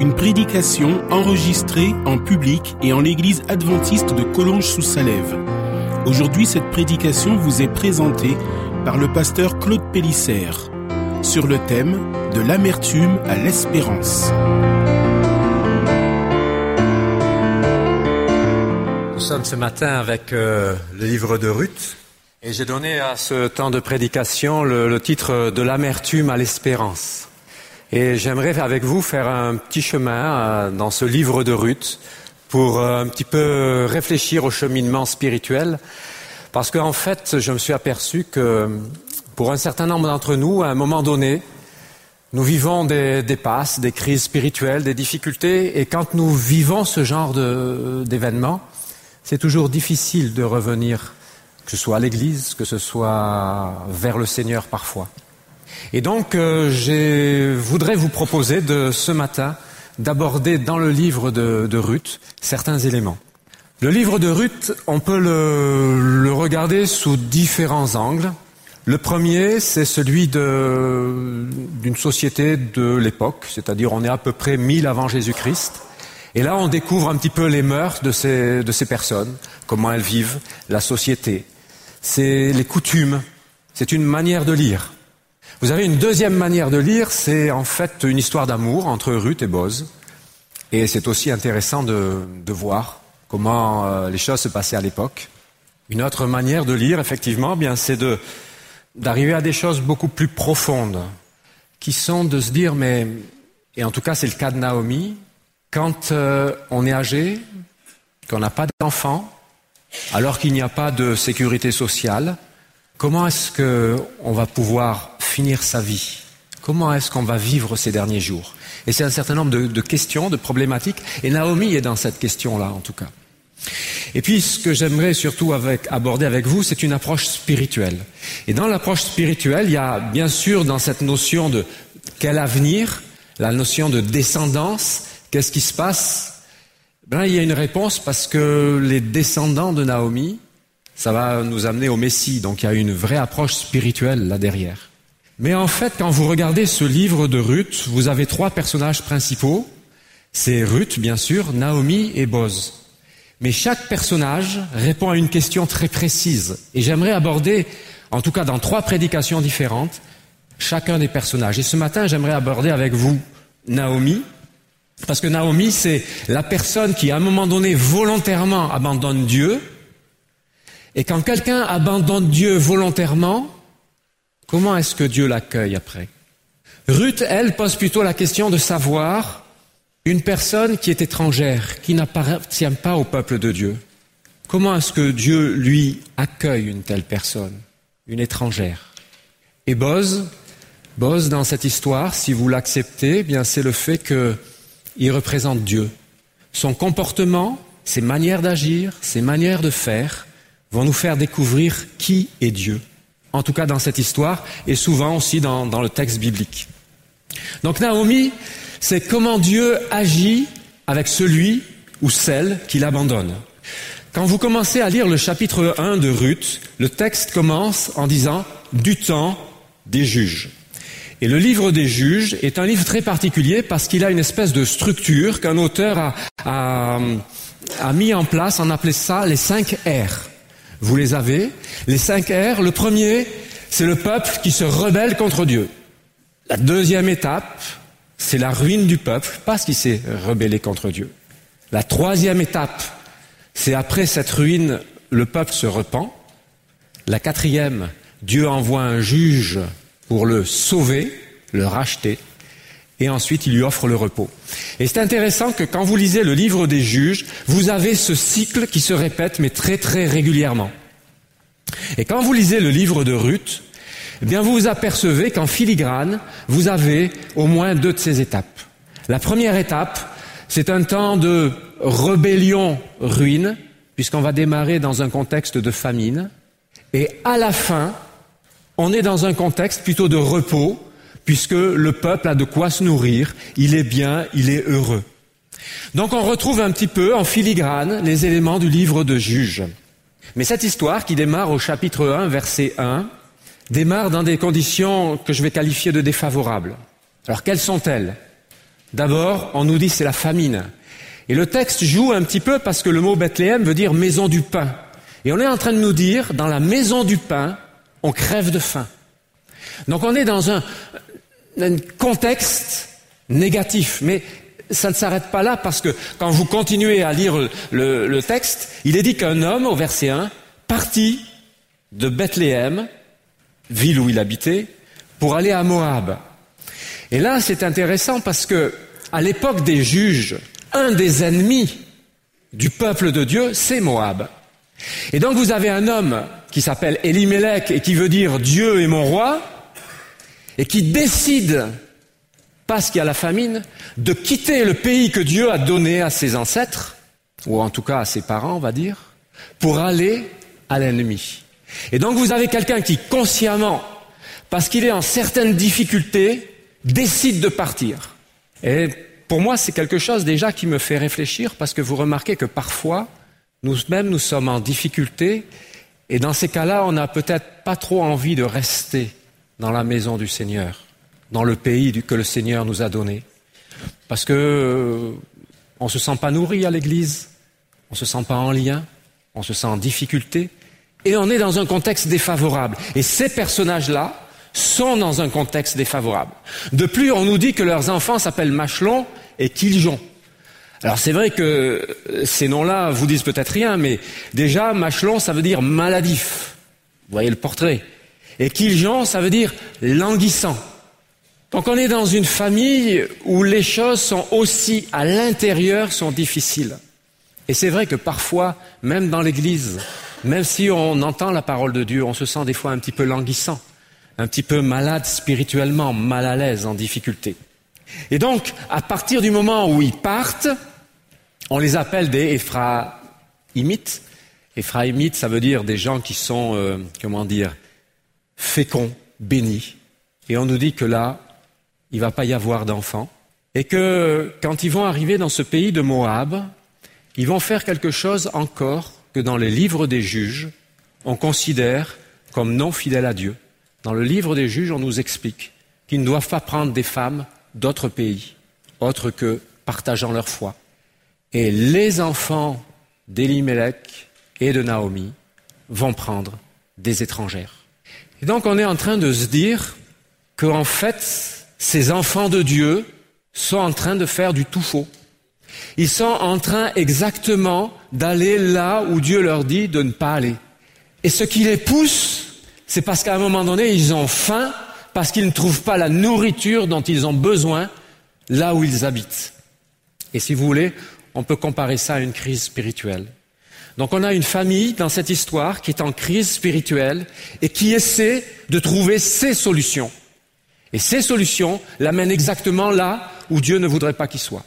Une prédication enregistrée en public et en l'église adventiste de Collonges-sous-Salève. Aujourd'hui, cette prédication vous est présentée par le pasteur Claude Pélissère sur le thème de l'amertume à l'espérance. Nous sommes ce matin avec euh, le livre de Ruth et j'ai donné à ce temps de prédication le, le titre de l'amertume à l'espérance. J'aimerais avec vous faire un petit chemin euh, dans ce livre de Ruth pour euh, un petit peu réfléchir au cheminement spirituel. Parce qu'en fait, je me suis aperçu que pour un certain nombre d'entre nous, à un moment donné, nous vivons des, des passes, des crises spirituelles, des difficultés, et quand nous vivons ce genre d'événements, c'est toujours difficile de revenir, que ce soit à l'Église, que ce soit vers le Seigneur parfois. Et donc, euh, je voudrais vous proposer ce matin d'aborder dans le livre de, Ruth certains éléments. Le livre de Ruth, on peut le, regarder sous différents angles. Le premier, c'est celui d'une société de l'époque, c'est-à-dire on est à peu près 1000 avant Jésus-Christ. Et là, on découvre un petit peu les mœurs de ces personnes, comment elles vivent, la société. C'est les coutumes, c'est une manière de lire. Vous avez une deuxième manière de lire, c'est en fait une histoire d'amour entre Ruth et Boz. Et c'est aussi intéressant de, voir comment euh, les choses se passaient à l'époque. Une autre manière de lire, effectivement, eh bien, c'est d'arriver à des choses beaucoup plus profondes, qui sont de se dire, mais, et en tout cas c'est le cas de Naomi, quand euh, on est âgé, qu'on n'a pas d'enfants, alors qu'il n'y a pas de sécurité sociale, comment est-ce qu'on va pouvoir finir sa vie Comment est-ce qu'on va vivre ces derniers jours? Et c'est un certain nombre de, questions, de problématiques, et Naomi est dans cette question-là, en tout cas. Et puis, ce que j'aimerais surtout aborder avec vous, c'est une approche spirituelle. Et dans l'approche spirituelle, il y a bien sûr dans cette notion de quel avenir, la notion de descendance, qu'est-ce qui se passe? Ben, Il y a une réponse parce que les descendants de Naomi, ça va nous amener au Messie. Donc il y a une vraie approche spirituelle là derrière. Mais en fait, quand vous regardez ce livre de Ruth, vous avez trois personnages principaux. C'est Ruth, bien sûr, Naomi et Boz. Mais chaque personnage répond à une question très précise. Et j'aimerais aborder, en tout cas dans trois prédications différentes, chacun des personnages. Et ce matin, j'aimerais aborder avec vous Naomi, parce que Naomi, c'est la personne qui, à un moment donné, volontairement abandonne Dieu. Et quand quelqu'un abandonne Dieu volontairement, comment est-ce que Dieu l'accueille après? Ruth, elle, pose plutôt la question de savoir une personne qui est étrangère, qui n'appartient pas au peuple de Dieu. Comment est-ce que Dieu, lui, accueille une telle personne, une étrangère? Et Boz, Boz, dans cette histoire, si vous l'acceptez, eh c'est le fait qu'il représente Dieu. Son comportement, ses manières d'agir, ses manières de faire vont nous faire découvrir qui est Dieu. En tout cas dans cette histoire et souvent aussi dans, le texte biblique. Donc Naomi, c'est comment Dieu agit avec celui ou celle qui l'abandonne. Quand vous commencez à lire le chapitre 1 de Ruth, le texte commence en disant du temps des juges. Et le livre des juges est un livre très particulier parce qu'il a une espèce de structure qu'un auteur a, a, a, mis en place, on appelait ça les cinq R. Vous les avez. Les cinq R, le premier, c'est le peuple qui se rebelle contre Dieu. La deuxième étape, c'est la ruine du peuple parce qu'il s'est rebellé contre Dieu. La troisième étape, c'est après cette ruine, le peuple se repent. La quatrième, Dieu envoie un juge pour le sauver, le racheter, et ensuite il lui offre le repos. Et c'est intéressant que quand vous lisez le livre des juges, vous avez ce cycle qui se répète, mais très très régulièrement. Et quand vous lisez le livre de Ruth, eh bien vous vous apercevez qu'en filigrane, vous avez au moins deux de ces étapes. La première étape, C'est un temps de rébellion, ruine, puisqu'on va démarrer dans un contexte de famine. Et à la fin, on est dans un contexte plutôt de repos, puisque le peuple a de quoi se nourrir, il est bien, il est heureux. Donc on retrouve un petit peu en filigrane les éléments du livre de Juge. Mais cette histoire qui démarre au chapitre 1, verset 1, démarre dans des conditions que je vais qualifier de défavorables. Alors quelles sont-elles? D'abord, on nous dit c'est la famine. Et le texte joue un petit peu parce que le mot Bethléem veut dire maison du pain. Et on est en train de nous dire, dans la maison du pain, on crève de faim. Donc on est dans un, un contexte négatif. Mais ça ne s'arrête pas là parce que quand vous continuez à lire le, texte, il est dit qu'un homme, au verset 1, partit de Bethléem, ville où il habitait, pour aller à Moab. Et là, c'est intéressant parce que, à l'époque des juges, un des ennemis du peuple de Dieu, c'est Moab. Et donc vous avez un homme qui s'appelle Elimelech et qui veut dire Dieu est mon roi, et qui décide, parce qu'il y a la famine, de quitter le pays que Dieu a donné à ses ancêtres, ou en tout cas à ses parents, on va dire, pour aller à l'ennemi. Et donc vous avez quelqu'un qui consciemment, parce qu'il est en certaines difficultés, décide de partir. Et pour moi, c'est quelque chose déjà qui me fait réfléchir parce que vous remarquez que parfois, nous-mêmes, nous sommes en difficulté et dans ces cas-là, on n'a peut-être pas trop envie de rester dans la maison du Seigneur, dans le pays que le Seigneur nous a donné. Parce que euh, on se sent pas nourri à l'église, on se sent pas en lien, on se sent en difficulté et on est dans un contexte défavorable. Et ces personnages-là, sont dans un contexte défavorable. De plus, on nous dit que leurs enfants s'appellent Machelon et Kiljon. Alors c'est vrai que ces noms-là vous disent peut-être rien, mais déjà Machelon, ça veut dire maladif. Vous voyez le portrait. Et Kiljon, ça veut dire languissant. Donc on est dans une famille où les choses sont aussi à l'intérieur sont difficiles. Et c'est vrai que parfois, même dans l'Église, même si on entend la parole de Dieu, on se sent des fois un petit peu languissant un petit peu malade spirituellement, mal à l'aise, en difficulté. Et donc, à partir du moment où ils partent, on les appelle des Éphraïmites. Éphraïmites, ça veut dire des gens qui sont, euh, comment dire, féconds, bénis. Et on nous dit que là, il ne va pas y avoir d'enfants. Et que quand ils vont arriver dans ce pays de Moab, ils vont faire quelque chose encore que dans les livres des juges, on considère comme non fidèle à Dieu. Dans le livre des juges, on nous explique qu'ils ne doivent pas prendre des femmes d'autres pays, autres que partageant leur foi. Et les enfants d'Elimelech et de Naomi vont prendre des étrangères. Et donc on est en train de se dire qu'en fait, ces enfants de Dieu sont en train de faire du tout faux. Ils sont en train exactement d'aller là où Dieu leur dit de ne pas aller. Et ce qui les pousse c'est parce qu'à un moment donné, ils ont faim, parce qu'ils ne trouvent pas la nourriture dont ils ont besoin là où ils habitent. Et si vous voulez, on peut comparer ça à une crise spirituelle. Donc on a une famille dans cette histoire qui est en crise spirituelle et qui essaie de trouver ses solutions. Et ces solutions l'amènent exactement là où Dieu ne voudrait pas qu'il soit.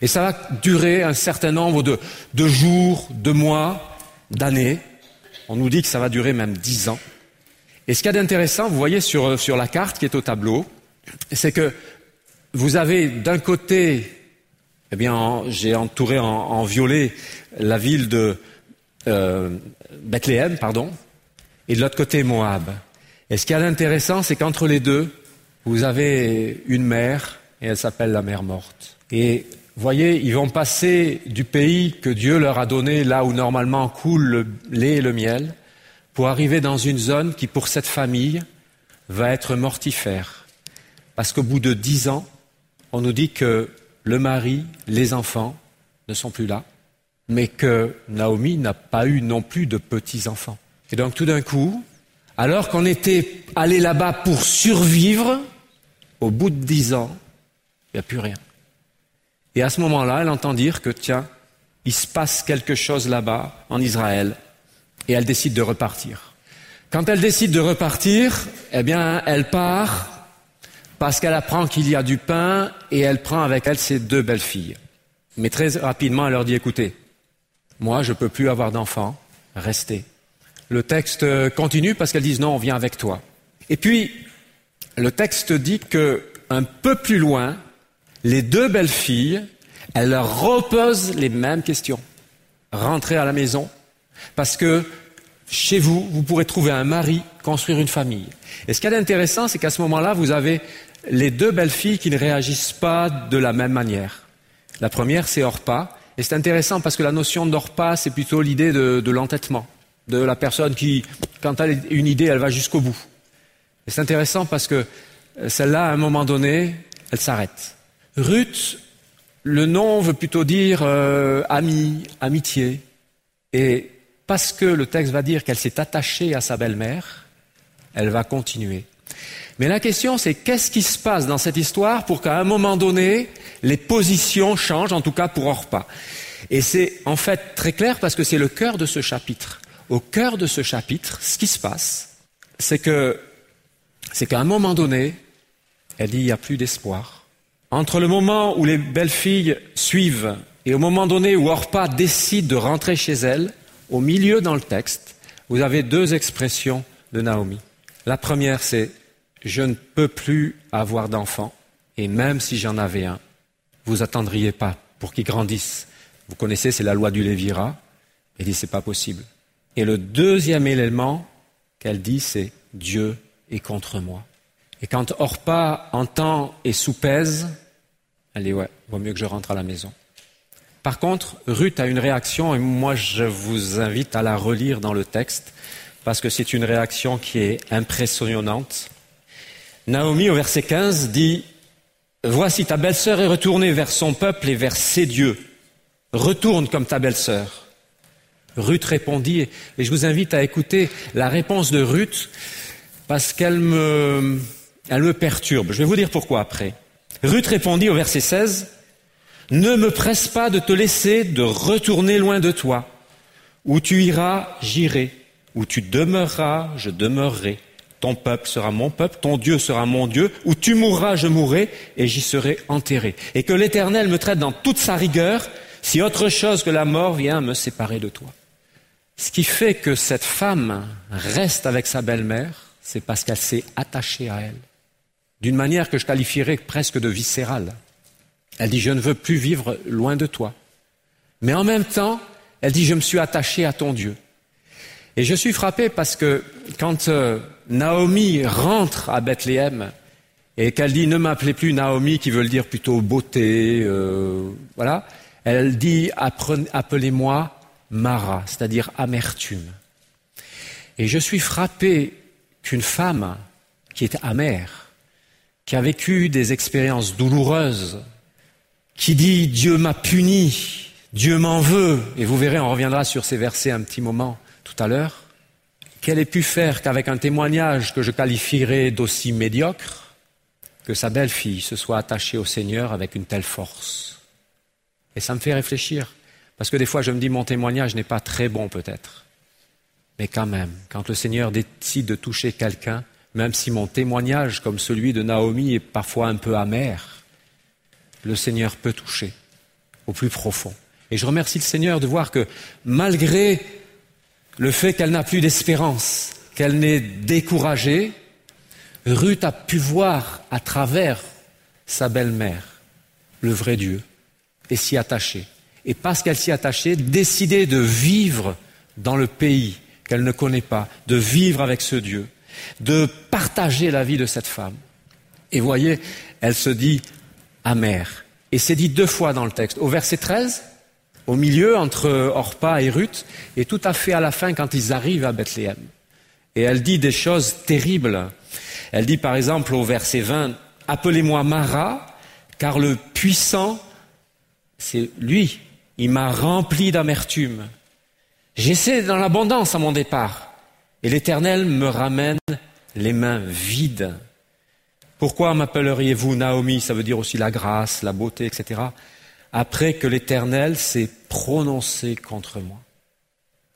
Et ça va durer un certain nombre de, jours, de mois, d'années. On nous dit que ça va durer même dix ans. Et ce qu'il y a vous voyez sur la carte qui est au tableau, c'est que vous avez d'un côté, eh bien, j'ai entouré en, violet la ville de euh, Bethléem, pardon, et de l'autre côté Moab. Et ce qu'il y a d'intéressant, c'est qu'entre les deux, vous avez une mer, et elle s'appelle la mer morte. Et voyez, ils vont passer du pays que Dieu leur a donné, là où normalement coule le lait et le miel, pour arriver dans une zone qui, pour cette famille, va être mortifère. Parce qu'au bout de dix ans, on nous dit que le mari, les enfants ne sont plus là, mais que Naomi n'a pas eu non plus de petits-enfants. Et donc tout d'un coup, alors qu'on était allé là-bas pour survivre, au bout de dix ans, il n'y a plus rien. Et à ce moment-là, elle entend dire que, tiens, il se passe quelque chose là-bas, en Israël, et elle décide de repartir. Quand elle décide de repartir, eh bien, elle part parce qu'elle apprend qu'il y a du pain et elle prend avec elle ses deux belles filles. Mais très rapidement, elle leur dit, écoutez, moi, je ne peux plus avoir d'enfants, restez. Le texte continue parce qu'elles disent, non, on vient avec toi. Et puis, le texte dit que un peu plus loin, les deux belles filles, elles leur reposent les mêmes questions. Rentrez à la maison, parce que chez vous, vous pourrez trouver un mari, construire une famille. Et ce qui est intéressant, c'est qu'à ce moment-là, vous avez les deux belles filles qui ne réagissent pas de la même manière. La première, c'est Orpa. Et c'est intéressant parce que la notion d'Orpa, c'est plutôt l'idée de, de l'entêtement, de la personne qui, quand elle a une idée, elle va jusqu'au bout. Et c'est intéressant parce que euh, celle-là, à un moment donné, elle s'arrête. Ruth, le nom veut plutôt dire euh, ami, amitié. Et parce que le texte va dire qu'elle s'est attachée à sa belle-mère, elle va continuer. Mais la question, c'est qu'est-ce qui se passe dans cette histoire pour qu'à un moment donné, les positions changent, en tout cas pour Orpa. Et c'est en fait très clair parce que c'est le cœur de ce chapitre. Au cœur de ce chapitre, ce qui se passe, c'est que, c'est qu'à un moment donné, elle dit il n'y a plus d'espoir. Entre le moment où les belles filles suivent et au moment donné où Orpa décide de rentrer chez elle, au milieu dans le texte, vous avez deux expressions de Naomi. La première, c'est je ne peux plus avoir d'enfant, et même si j'en avais un, vous attendriez pas pour qu'il grandisse. Vous connaissez, c'est la loi du Lévira. Elle dit, c'est pas possible. Et le deuxième élément qu'elle dit, c'est Dieu est contre moi. Et quand Orpa entend et soupèse, elle dit, ouais, vaut mieux que je rentre à la maison. Par contre, Ruth a une réaction, et moi je vous invite à la relire dans le texte, parce que c'est une réaction qui est impressionnante. Naomi, au verset 15, dit Voici ta belle-sœur est retournée vers son peuple et vers ses dieux. Retourne comme ta belle-sœur. Ruth répondit, et je vous invite à écouter la réponse de Ruth, parce qu'elle me, me perturbe. Je vais vous dire pourquoi après. Ruth répondit au verset 16, Ne me presse pas de te laisser de retourner loin de toi. Où tu iras, j'irai. Où tu demeureras, je demeurerai. Ton peuple sera mon peuple, ton Dieu sera mon Dieu, où tu mourras, je mourrai, et j'y serai enterré. Et que l'Éternel me traite dans toute sa rigueur, si autre chose que la mort vient me séparer de toi. Ce qui fait que cette femme reste avec sa belle-mère, c'est parce qu'elle s'est attachée à elle, d'une manière que je qualifierais presque de viscérale. Elle dit, je ne veux plus vivre loin de toi. Mais en même temps, elle dit, je me suis attachée à ton Dieu. Et je suis frappé parce que quand euh, Naomi rentre à Bethléem et qu'elle dit ne m'appelez plus Naomi, qui veut dire plutôt beauté, euh, voilà, elle dit appelez-moi Mara, c'est-à-dire amertume. Et je suis frappé qu'une femme qui est amère, qui a vécu des expériences douloureuses, qui dit Dieu m'a puni, Dieu m'en veut, et vous verrez, on reviendra sur ces versets un petit moment tout à l'heure, qu'elle ait pu faire qu'avec un témoignage que je qualifierais d'aussi médiocre, que sa belle-fille se soit attachée au Seigneur avec une telle force? Et ça me fait réfléchir, parce que des fois je me dis mon témoignage n'est pas très bon peut-être. Mais quand même, quand le Seigneur décide de toucher quelqu'un, même si mon témoignage, comme celui de Naomi, est parfois un peu amer, le Seigneur peut toucher au plus profond. Et je remercie le Seigneur de voir que malgré le fait qu'elle n'a plus d'espérance, qu'elle n'est découragée, Ruth a pu voir à travers sa belle-mère le vrai Dieu et s'y attacher. Et parce qu'elle s'y attachait, décider de vivre dans le pays qu'elle ne connaît pas, de vivre avec ce Dieu, de partager la vie de cette femme. Et voyez, elle se dit amère. Et c'est dit deux fois dans le texte. Au verset 13, au milieu entre Orpa et Ruth, et tout à fait à la fin quand ils arrivent à Bethléem. Et elle dit des choses terribles. Elle dit par exemple au verset 20, Appelez-moi Mara, car le puissant, c'est lui, il m'a rempli d'amertume. J'essaie dans l'abondance à mon départ, et l'Éternel me ramène les mains vides. Pourquoi m'appelleriez-vous Naomi? Ça veut dire aussi la grâce, la beauté, etc après que l'Éternel s'est prononcé contre moi.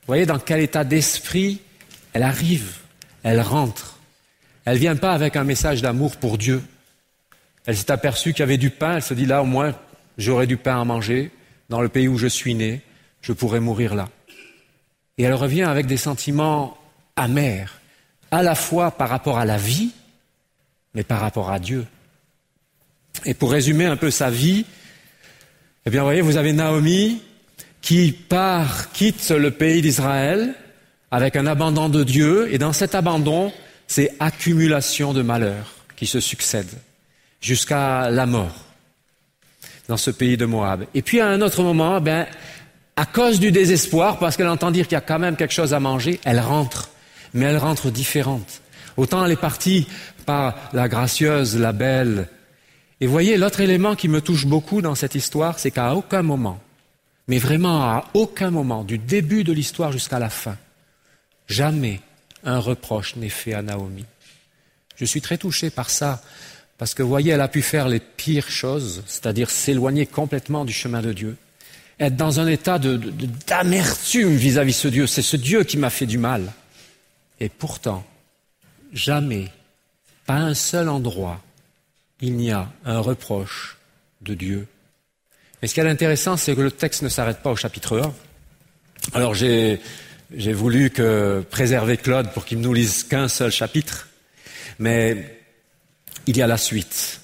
Vous voyez dans quel état d'esprit elle arrive, elle rentre. Elle vient pas avec un message d'amour pour Dieu. Elle s'est aperçue qu'il y avait du pain, elle se dit là au moins j'aurai du pain à manger, dans le pays où je suis né, je pourrais mourir là. Et elle revient avec des sentiments amers, à la fois par rapport à la vie, mais par rapport à Dieu. Et pour résumer un peu sa vie, eh bien, vous voyez, vous avez Naomi qui part, quitte le pays d'Israël avec un abandon de Dieu, et dans cet abandon, c'est accumulation de malheurs qui se succèdent jusqu'à la mort dans ce pays de Moab. Et puis à un autre moment, ben, à cause du désespoir, parce qu'elle entend dire qu'il y a quand même quelque chose à manger, elle rentre, mais elle rentre différente. Autant elle est partie par la gracieuse, la belle. Et voyez, l'autre élément qui me touche beaucoup dans cette histoire, c'est qu'à aucun moment, mais vraiment à aucun moment, du début de l'histoire jusqu'à la fin, jamais un reproche n'est fait à Naomi. Je suis très touché par ça, parce que, voyez, elle a pu faire les pires choses, c'est-à-dire s'éloigner complètement du chemin de Dieu, être dans un état d'amertume vis-à-vis de ce Dieu. C'est ce Dieu qui m'a fait du mal. Et pourtant, jamais, pas un seul endroit, il n'y a un reproche de Dieu. Et ce qui est intéressant, c'est que le texte ne s'arrête pas au chapitre 1. Alors j'ai, voulu préserver Claude pour qu'il ne nous lise qu'un seul chapitre, mais il y a la suite.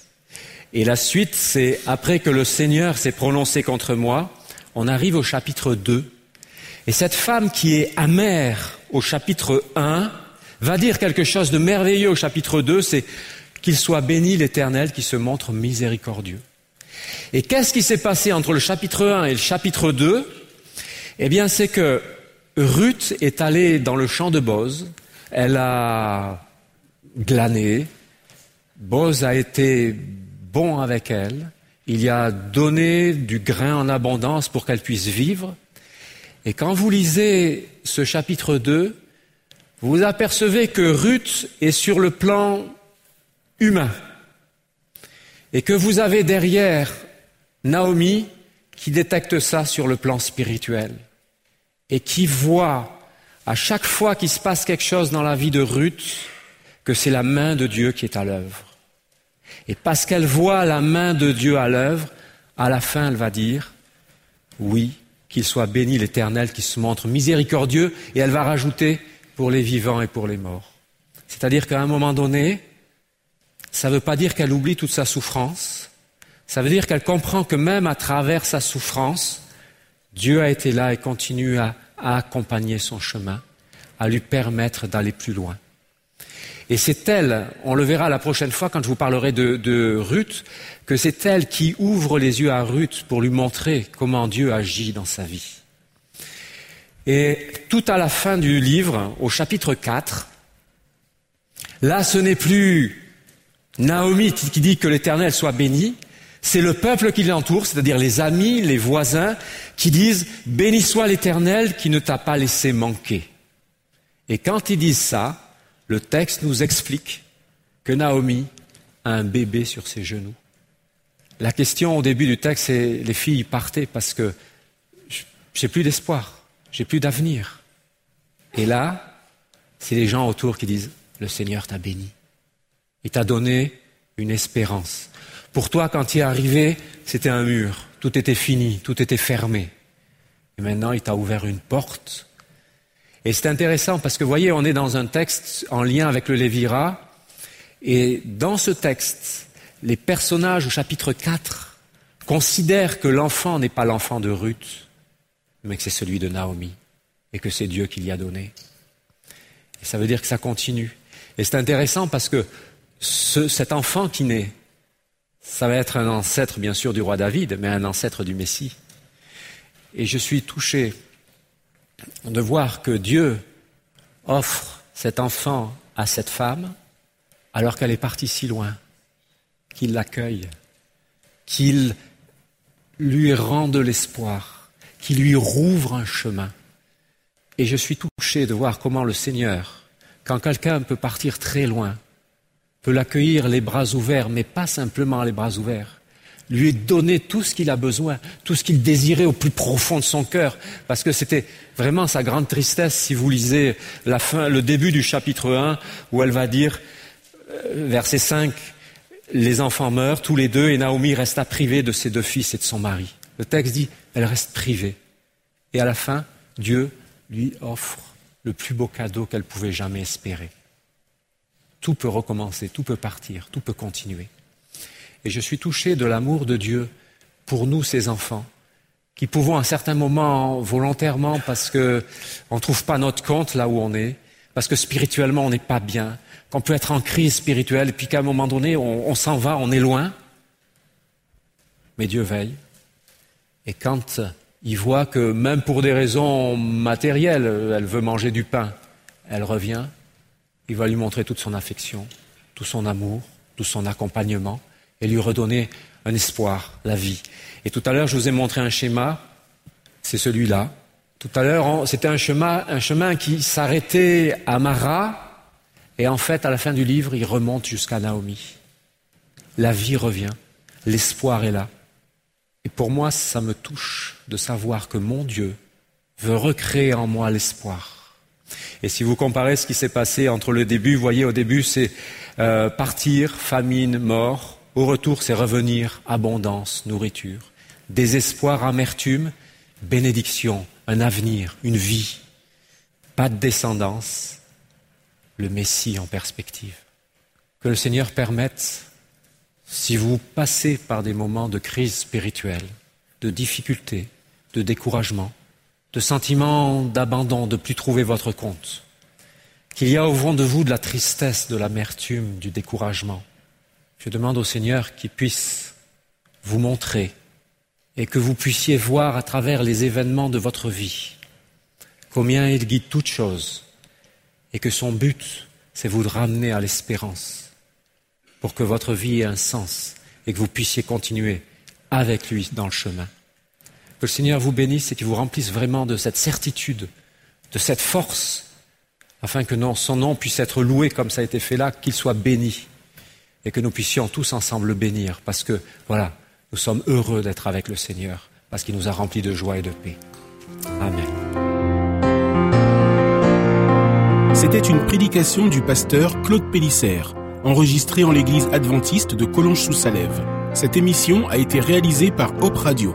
Et la suite, c'est après que le Seigneur s'est prononcé contre moi, on arrive au chapitre 2. Et cette femme qui est amère au chapitre 1 va dire quelque chose de merveilleux au chapitre 2, c'est qu'il soit béni l'Éternel qui se montre miséricordieux. Et qu'est-ce qui s'est passé entre le chapitre 1 et le chapitre 2 Eh bien, c'est que Ruth est allée dans le champ de Boz, elle a glané, Boz a été bon avec elle, il y a donné du grain en abondance pour qu'elle puisse vivre. Et quand vous lisez ce chapitre 2, vous apercevez que Ruth est sur le plan humain et que vous avez derrière Naomi qui détecte ça sur le plan spirituel et qui voit à chaque fois qu'il se passe quelque chose dans la vie de Ruth, que c'est la main de Dieu qui est à l'œuvre. Et parce qu'elle voit la main de Dieu à l'œuvre, à la fin, elle va dire, oui, qu'il soit béni l'Éternel qui se montre miséricordieux, et elle va rajouter, pour les vivants et pour les morts. C'est-à-dire qu'à un moment donné, ça ne veut pas dire qu'elle oublie toute sa souffrance, ça veut dire qu'elle comprend que même à travers sa souffrance, Dieu a été là et continue à, accompagner son chemin, à lui permettre d'aller plus loin. Et c'est elle, on le verra la prochaine fois quand je vous parlerai de, Ruth, que c'est elle qui ouvre les yeux à Ruth pour lui montrer comment Dieu agit dans sa vie. Et tout à la fin du livre, au chapitre 4, là ce n'est plus Naomi qui dit que l'Éternel soit béni, c'est le peuple qui l'entoure, c'est-à-dire les amis, les voisins, qui disent Béni soit l'Éternel qui ne t'a pas laissé manquer. Et quand ils disent ça, le texte nous explique que Naomi a un bébé sur ses genoux. La question au début du texte, c'est les filles partaient parce que j'ai plus d'espoir, j'ai plus d'avenir. Et là, c'est les gens autour qui disent le Seigneur t'a béni. Il t'a donné une espérance. Pour toi, quand il est arrivé, c'était un mur, tout était fini, tout était fermé. Et maintenant, il t'a ouvert une porte et c'est intéressant parce que, vous voyez, on est dans un texte en lien avec le Lévira, et dans ce texte, les personnages au chapitre 4 considèrent que l'enfant n'est pas l'enfant de Ruth, mais que c'est celui de Naomi, et que c'est Dieu qui l'y a donné. Et ça veut dire que ça continue. Et c'est intéressant parce que ce, cet enfant qui naît, ça va être un ancêtre, bien sûr, du roi David, mais un ancêtre du Messie. Et je suis touché de voir que Dieu offre cet enfant à cette femme alors qu'elle est partie si loin, qu'il l'accueille, qu'il lui rende l'espoir, qu'il lui rouvre un chemin. Et je suis touché de voir comment le Seigneur, quand quelqu'un peut partir très loin, peut l'accueillir les bras ouverts, mais pas simplement les bras ouverts, lui donner tout ce qu'il a besoin, tout ce qu'il désirait au plus profond de son cœur, parce que c'était vraiment sa grande tristesse si vous lisez le début du chapitre 1, où elle va dire, euh, verset 5, les enfants meurent tous les deux et Naomi resta privée de ses deux fils et de son mari. Le texte dit, elle reste privée. Et à la fin, Dieu lui offre le plus beau cadeau qu'elle pouvait jamais espérer. Tout peut recommencer, tout peut partir, tout peut continuer. Et je suis touché de l'amour de Dieu pour nous, ses enfants, qui pouvons à un certain moment, volontairement, parce que on trouve pas notre compte là où on est, parce que spirituellement on n'est pas bien, qu'on peut être en crise spirituelle, puis qu'à un moment donné on, on s'en va, on est loin. Mais Dieu veille. Et quand il voit que même pour des raisons matérielles, elle veut manger du pain, elle revient, il va lui montrer toute son affection, tout son amour, tout son accompagnement, et lui redonner un espoir, la vie. Et tout à l'heure, je vous ai montré un schéma, c'est celui-là. Tout à l'heure, c'était un chemin, un chemin qui s'arrêtait à Mara, et en fait, à la fin du livre, il remonte jusqu'à Naomi. La vie revient, l'espoir est là. Et pour moi, ça me touche de savoir que mon Dieu veut recréer en moi l'espoir. Et si vous comparez ce qui s'est passé entre le début, vous voyez, au début, c'est euh, partir, famine, mort. Au retour, c'est revenir, abondance, nourriture. Désespoir, amertume, bénédiction, un avenir, une vie. Pas de descendance, le Messie en perspective. Que le Seigneur permette si vous passez par des moments de crise spirituelle, de difficulté, de découragement, de sentiment d'abandon, de plus trouver votre compte, qu'il y a au fond de vous de la tristesse, de l'amertume, du découragement, je demande au Seigneur qu'il puisse vous montrer et que vous puissiez voir à travers les événements de votre vie combien il guide toutes choses et que son but, c'est vous ramener à l'espérance pour que votre vie ait un sens et que vous puissiez continuer avec lui dans le chemin. Que le Seigneur vous bénisse et qu'il vous remplisse vraiment de cette certitude, de cette force, afin que son nom puisse être loué comme ça a été fait là, qu'il soit béni et que nous puissions tous ensemble le bénir parce que, voilà, nous sommes heureux d'être avec le Seigneur parce qu'il nous a remplis de joie et de paix. Amen. C'était une prédication du pasteur Claude Pélissère enregistré en l'église adventiste de Collonges-sous-Salève. Cette émission a été réalisée par Hop Radio.